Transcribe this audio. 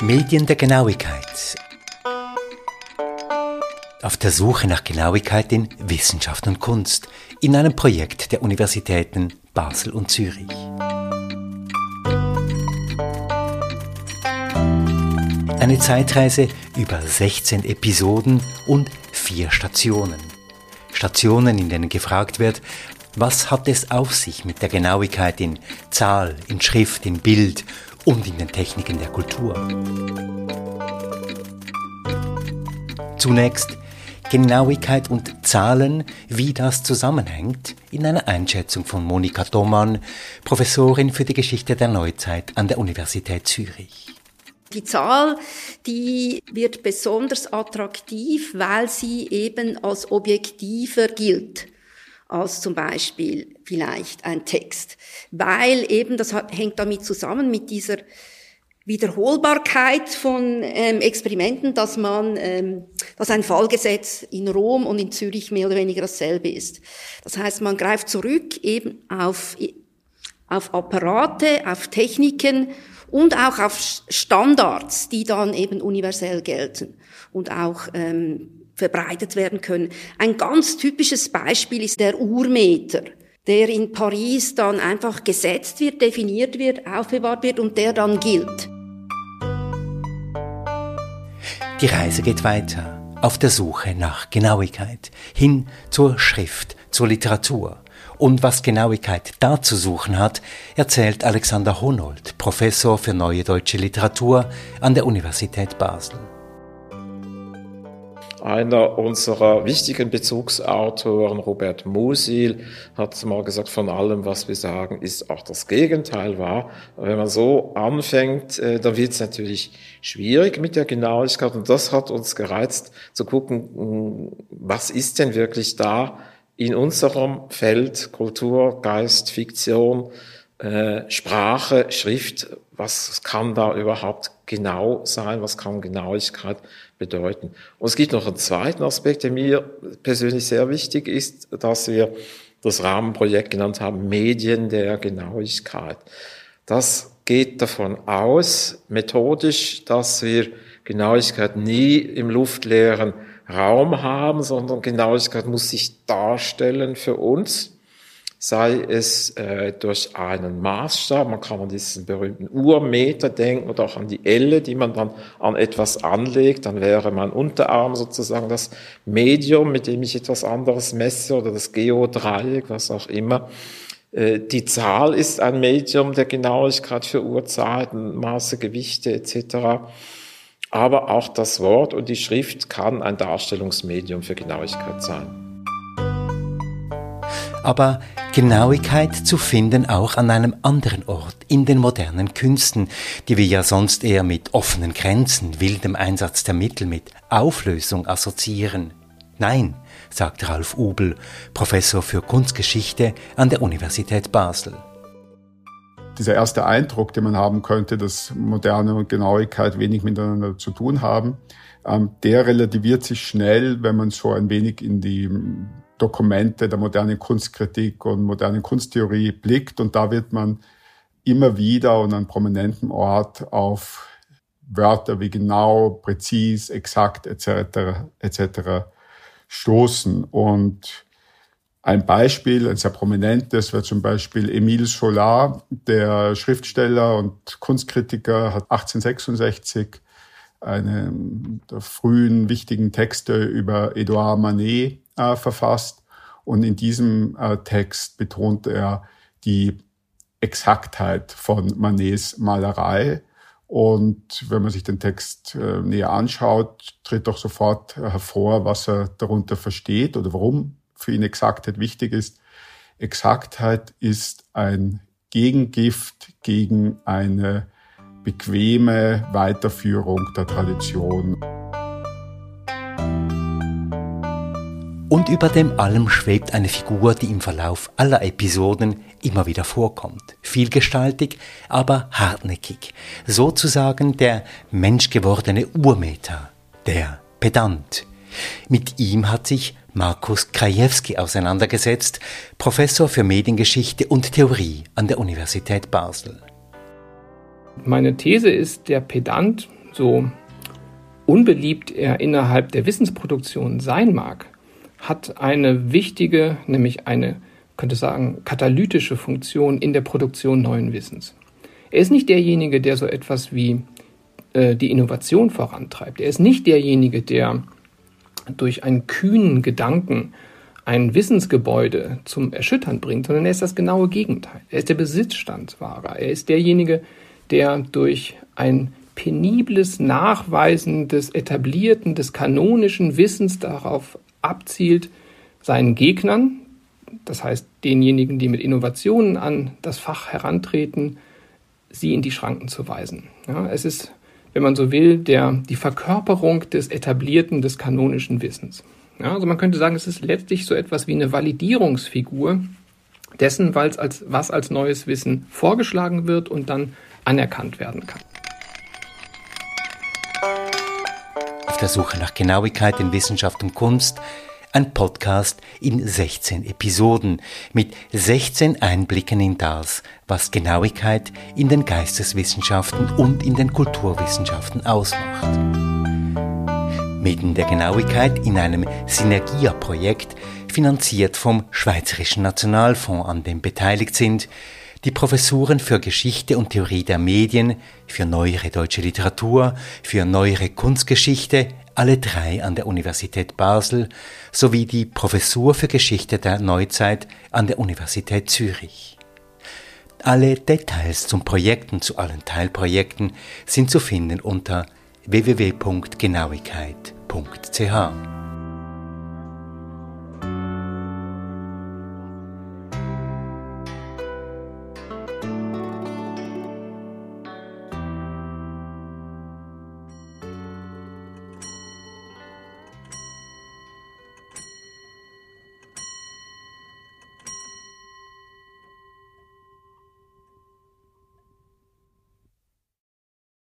Medien der Genauigkeit. Auf der Suche nach Genauigkeit in Wissenschaft und Kunst in einem Projekt der Universitäten Basel und Zürich. Eine Zeitreise über 16 Episoden und vier Stationen. Stationen, in denen gefragt wird, was hat es auf sich mit der Genauigkeit in Zahl, in Schrift, in Bild und in den Techniken der Kultur? Zunächst Genauigkeit und Zahlen, wie das zusammenhängt, in einer Einschätzung von Monika Thomann, Professorin für die Geschichte der Neuzeit an der Universität Zürich. Die Zahl, die wird besonders attraktiv, weil sie eben als objektiver gilt als zum Beispiel vielleicht ein Text. Weil eben, das hängt damit zusammen mit dieser Wiederholbarkeit von ähm, Experimenten, dass man, ähm, dass ein Fallgesetz in Rom und in Zürich mehr oder weniger dasselbe ist. Das heißt, man greift zurück eben auf, auf Apparate, auf Techniken und auch auf Standards, die dann eben universell gelten und auch ähm, verbreitet werden können. Ein ganz typisches Beispiel ist der Urmeter, der in Paris dann einfach gesetzt wird, definiert wird, aufbewahrt wird und der dann gilt. Die Reise geht weiter auf der Suche nach Genauigkeit, hin zur Schrift, zur Literatur. Und was Genauigkeit da zu suchen hat, erzählt Alexander Honold, Professor für neue deutsche Literatur an der Universität Basel. Einer unserer wichtigen Bezugsautoren, Robert Musil, hat mal gesagt, von allem, was wir sagen, ist auch das Gegenteil wahr. Wenn man so anfängt, äh, dann wird es natürlich schwierig mit der Genauigkeit. Und das hat uns gereizt, zu gucken, hm, was ist denn wirklich da in unserem Feld Kultur, Geist, Fiktion, äh, Sprache, Schrift, was kann da überhaupt genau sein, was kann Genauigkeit bedeuten. Und es gibt noch einen zweiten Aspekt, der mir persönlich sehr wichtig ist, dass wir das Rahmenprojekt genannt haben, Medien der Genauigkeit. Das geht davon aus, methodisch, dass wir Genauigkeit nie im luftleeren Raum haben, sondern Genauigkeit muss sich darstellen für uns sei es äh, durch einen Maßstab, man kann an diesen berühmten Urmeter denken oder auch an die Elle, die man dann an etwas anlegt, dann wäre mein Unterarm sozusagen das Medium, mit dem ich etwas anderes messe oder das Geodreieck, was auch immer. Äh, die Zahl ist ein Medium der Genauigkeit für Uhrzeiten, Maße, Gewichte etc. Aber auch das Wort und die Schrift kann ein Darstellungsmedium für Genauigkeit sein aber Genauigkeit zu finden auch an einem anderen Ort, in den modernen Künsten, die wir ja sonst eher mit offenen Grenzen, wildem Einsatz der Mittel, mit Auflösung assoziieren. Nein, sagt Ralf Ubel, Professor für Kunstgeschichte an der Universität Basel. Dieser erste Eindruck, den man haben könnte, dass Moderne und Genauigkeit wenig miteinander zu tun haben, ähm, der relativiert sich schnell, wenn man so ein wenig in die Dokumente der modernen Kunstkritik und modernen Kunsttheorie blickt. Und da wird man immer wieder und an prominentem Ort auf Wörter wie genau, präzis, exakt etc. etc. stoßen. Und ein Beispiel, ein sehr prominentes, wäre zum Beispiel Emile Solar, der Schriftsteller und Kunstkritiker, hat 1866 eine der frühen wichtigen Texte über Edouard Manet äh, verfasst. Und in diesem äh, Text betont er die Exaktheit von Manets Malerei. Und wenn man sich den Text äh, näher anschaut, tritt doch sofort hervor, was er darunter versteht oder warum für ihn Exaktheit wichtig ist. Exaktheit ist ein Gegengift gegen eine bequeme Weiterführung der Tradition. Und über dem allem schwebt eine Figur, die im Verlauf aller Episoden immer wieder vorkommt. Vielgestaltig, aber hartnäckig. Sozusagen der menschgewordene Urmeter, der Pedant. Mit ihm hat sich Markus Krajewski auseinandergesetzt, Professor für Mediengeschichte und Theorie an der Universität Basel. Meine These ist, der Pedant, so unbeliebt er innerhalb der Wissensproduktion sein mag, hat eine wichtige, nämlich eine, könnte sagen, katalytische Funktion in der Produktion neuen Wissens. Er ist nicht derjenige, der so etwas wie äh, die Innovation vorantreibt. Er ist nicht derjenige, der durch einen kühnen Gedanken ein Wissensgebäude zum Erschüttern bringt, sondern er ist das genaue Gegenteil. Er ist der Besitzstandswahrer. Er ist derjenige, der durch ein penibles Nachweisen des etablierten, des kanonischen Wissens darauf abzielt, seinen Gegnern, das heißt denjenigen, die mit Innovationen an das Fach herantreten, sie in die Schranken zu weisen. Ja, es ist, wenn man so will, der, die Verkörperung des etablierten, des kanonischen Wissens. Ja, also man könnte sagen, es ist letztlich so etwas wie eine Validierungsfigur dessen, als, was als neues Wissen vorgeschlagen wird und dann anerkannt werden kann. Auf der Suche nach Genauigkeit in Wissenschaft und Kunst ein Podcast in 16 Episoden mit 16 Einblicken in das, was Genauigkeit in den Geisteswissenschaften und in den Kulturwissenschaften ausmacht. Mitten der Genauigkeit in einem Synergia-Projekt, finanziert vom Schweizerischen Nationalfonds, an dem beteiligt sind, die Professuren für Geschichte und Theorie der Medien, für neuere deutsche Literatur, für neuere Kunstgeschichte, alle drei an der Universität Basel, sowie die Professur für Geschichte der Neuzeit an der Universität Zürich. Alle Details zum Projekt und zu allen Teilprojekten sind zu finden unter www.genauigkeit.ch.